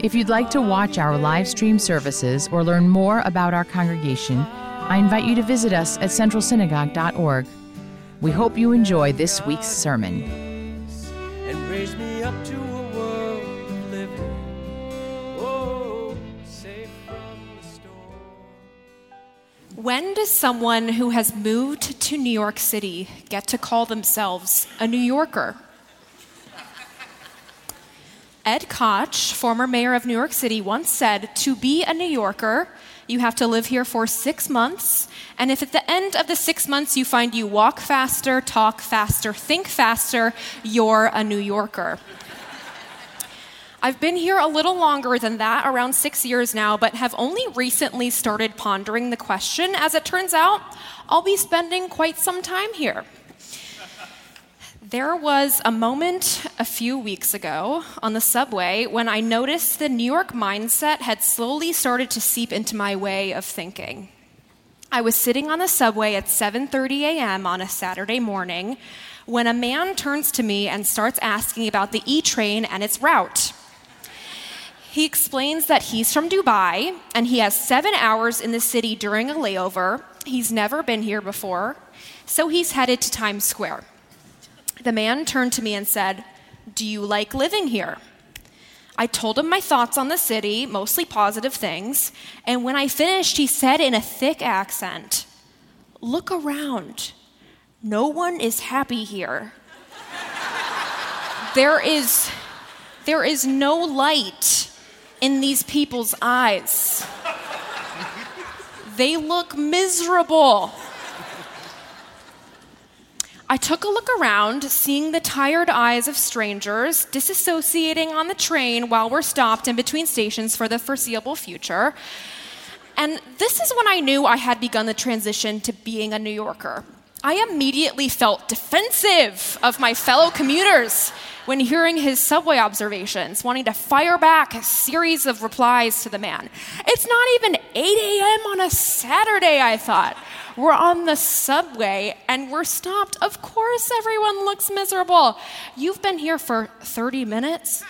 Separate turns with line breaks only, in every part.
If you'd like to watch our live stream services or learn more about our congregation, I invite you to visit us at centralsynagogue.org. We hope you enjoy this week's sermon.
and raise me up to a world living. Oh, safe from the storm.
When does someone who has moved to New York City get to call themselves a New Yorker? Ed Koch, former mayor of New York City, once said to be a New Yorker, you have to live here for six months, and if at the end of the six months you find you walk faster, talk faster, think faster, you're a New Yorker. I've been here a little longer than that, around six years now, but have only recently started pondering the question. As it turns out, I'll be spending quite some time here. There was a moment a few weeks ago on the subway when I noticed the New York mindset had slowly started to seep into my way of thinking. I was sitting on the subway at 7:30 a.m. on a Saturday morning when a man turns to me and starts asking about the E-train and its route. He explains that he's from Dubai and he has 7 hours in the city during a layover. He's never been here before, so he's headed to Times Square. The man turned to me and said, Do you like living here? I told him my thoughts on the city, mostly positive things, and when I finished, he said in a thick accent, Look around. No one is happy here. there is there is no light in these people's eyes. They look miserable. I took a look around, seeing the tired eyes of strangers disassociating on the train while we're stopped in between stations for the foreseeable future. And this is when I knew I had begun the transition to being a New Yorker. I immediately felt defensive of my fellow commuters when hearing his subway observations, wanting to fire back a series of replies to the man. It's not even 8 a.m. on a Saturday, I thought. We're on the subway and we're stopped. Of course, everyone looks miserable. You've been here for 30 minutes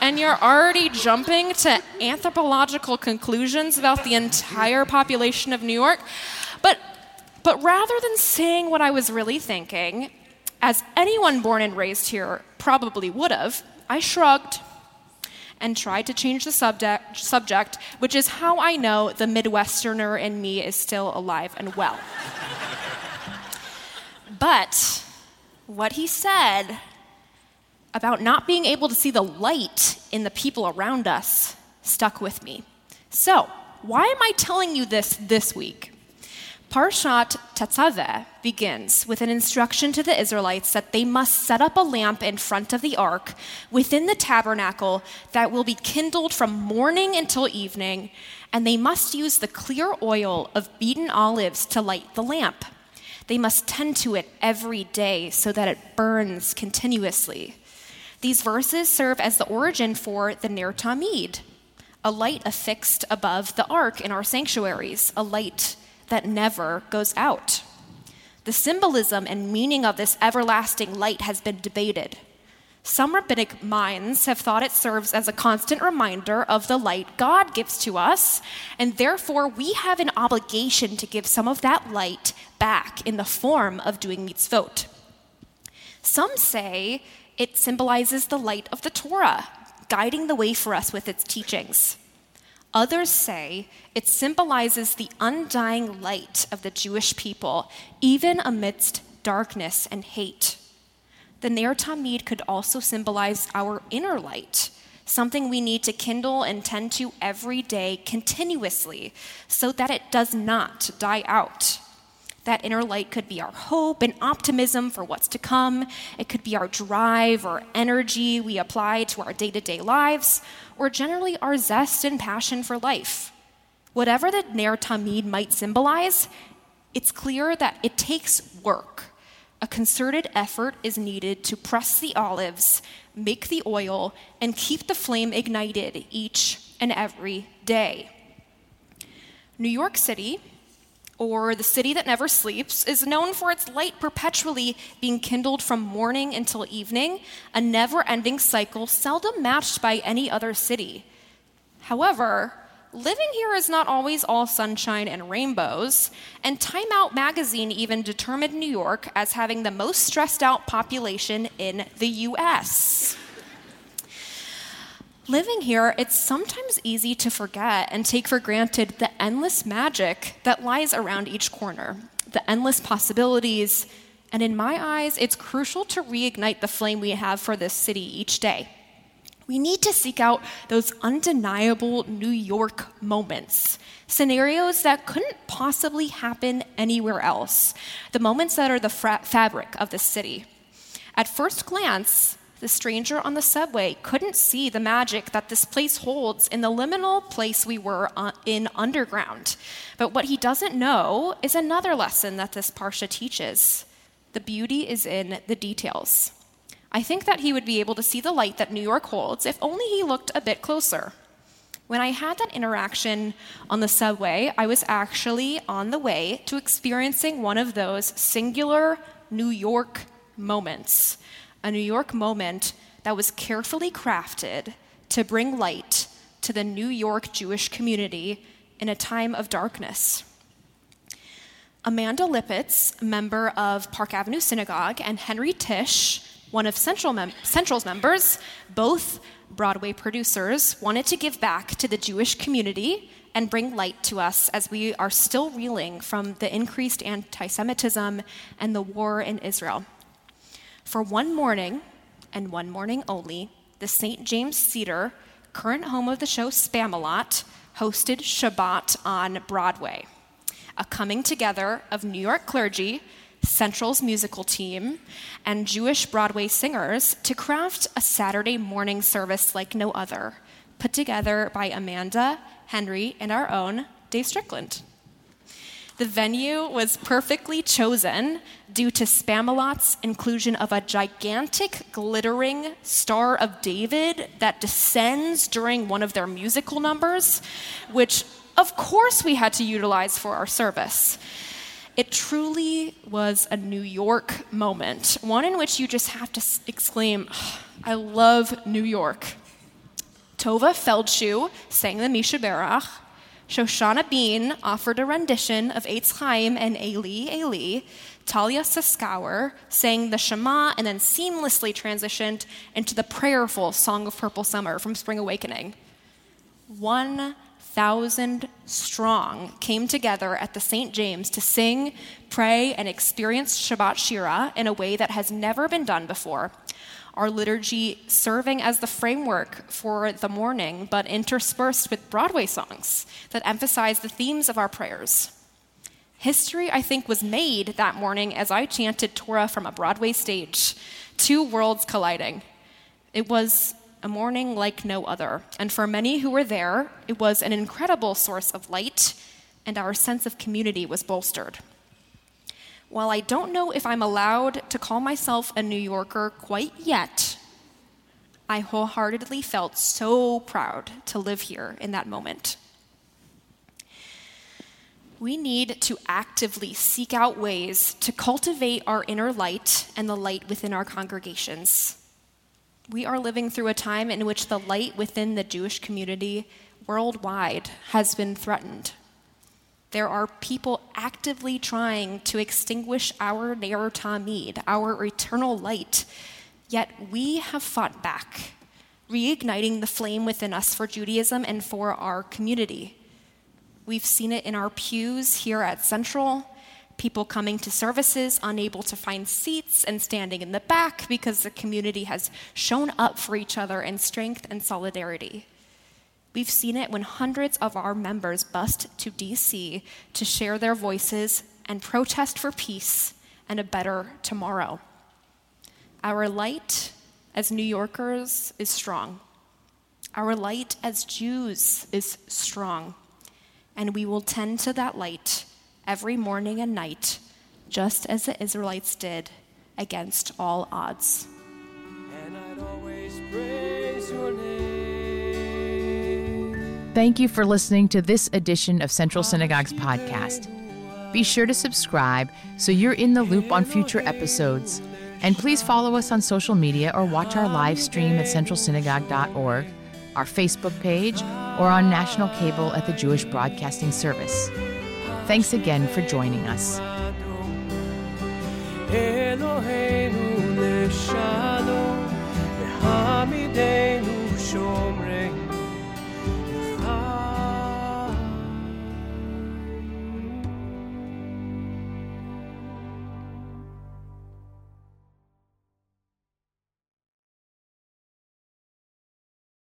and you're already jumping to anthropological conclusions about the entire population of New York. But, but rather than saying what I was really thinking, as anyone born and raised here probably would have, I shrugged and tried to change the subject, subject, which is how I know the Midwesterner in me is still alive and well. but what he said about not being able to see the light in the people around us stuck with me. So, why am I telling you this this week? Parshat Tetzaveh begins with an instruction to the Israelites that they must set up a lamp in front of the ark within the tabernacle that will be kindled from morning until evening, and they must use the clear oil of beaten olives to light the lamp. They must tend to it every day so that it burns continuously. These verses serve as the origin for the Ner Tamid, a light affixed above the ark in our sanctuaries, a light that never goes out. The symbolism and meaning of this everlasting light has been debated. Some rabbinic minds have thought it serves as a constant reminder of the light God gives to us, and therefore we have an obligation to give some of that light back in the form of doing mitzvot. Some say it symbolizes the light of the Torah, guiding the way for us with its teachings. Others say it symbolizes the undying light of the Jewish people, even amidst darkness and hate. The Ner Tamid could also symbolize our inner light, something we need to kindle and tend to every day continuously so that it does not die out. That inner light could be our hope and optimism for what's to come. It could be our drive or energy we apply to our day to day lives, or generally our zest and passion for life. Whatever the Ner Tamid might symbolize, it's clear that it takes work. A concerted effort is needed to press the olives, make the oil, and keep the flame ignited each and every day. New York City, or the city that never sleeps, is known for its light perpetually being kindled from morning until evening, a never ending cycle seldom matched by any other city. However, living here is not always all sunshine and rainbows, and Time Out magazine even determined New York as having the most stressed out population in the US. Living here, it's sometimes easy to forget and take for granted the endless magic that lies around each corner, the endless possibilities, and in my eyes, it's crucial to reignite the flame we have for this city each day. We need to seek out those undeniable New York moments, scenarios that couldn't possibly happen anywhere else, the moments that are the fra- fabric of the city. At first glance, the stranger on the subway couldn't see the magic that this place holds in the liminal place we were uh, in underground. But what he doesn't know is another lesson that this Parsha teaches the beauty is in the details. I think that he would be able to see the light that New York holds if only he looked a bit closer. When I had that interaction on the subway, I was actually on the way to experiencing one of those singular New York moments. A New York moment that was carefully crafted to bring light to the New York Jewish community in a time of darkness. Amanda Lipitz, member of Park Avenue Synagogue, and Henry Tisch, one of Central mem- Central's members, both Broadway producers, wanted to give back to the Jewish community and bring light to us as we are still reeling from the increased anti Semitism and the war in Israel. For one morning, and one morning only, the St. James Theater, current home of the show Spamalot, hosted Shabbat on Broadway, a coming together of New York clergy Central's musical team, and Jewish Broadway singers to craft a Saturday morning service like no other, put together by Amanda, Henry, and our own Dave Strickland. The venue was perfectly chosen due to Spamalot's inclusion of a gigantic glittering Star of David that descends during one of their musical numbers, which of course we had to utilize for our service. It truly was a New York moment, one in which you just have to exclaim, I love New York. Tovah Feldshuh sang the Mi Shebeirach. Shoshana Bean offered a rendition of Eitz Chaim and Eli Eli. Talia Suskauer sang the Shema and then seamlessly transitioned into the prayerful Song of Purple Summer from Spring Awakening. One thousand strong came together at the St. James to sing, pray, and experience Shabbat Shira in a way that has never been done before. Our liturgy serving as the framework for the morning, but interspersed with Broadway songs that emphasize the themes of our prayers. History, I think, was made that morning as I chanted Torah from a Broadway stage, two worlds colliding. It was a morning like no other. And for many who were there, it was an incredible source of light, and our sense of community was bolstered. While I don't know if I'm allowed to call myself a New Yorker quite yet, I wholeheartedly felt so proud to live here in that moment. We need to actively seek out ways to cultivate our inner light and the light within our congregations. We are living through a time in which the light within the Jewish community worldwide has been threatened. There are people actively trying to extinguish our Ner Tamid, our eternal light, yet we have fought back, reigniting the flame within us for Judaism and for our community. We've seen it in our pews here at Central, people coming to services unable to find seats and standing in the back because the community has shown up for each other in strength and solidarity. We've seen it when hundreds of our members bust to DC to share their voices and protest for peace and a better tomorrow. Our light as New Yorkers is strong. Our light as Jews is strong. And we will tend to that light every morning and night, just as the Israelites did against all odds.
Thank you for listening to this edition of Central Synagogue's podcast. Be sure to subscribe so you're in the loop on future episodes. And please follow us on social media or watch our live stream at centralsynagogue.org, our Facebook page, or on national cable at the Jewish Broadcasting Service. Thanks again for joining us.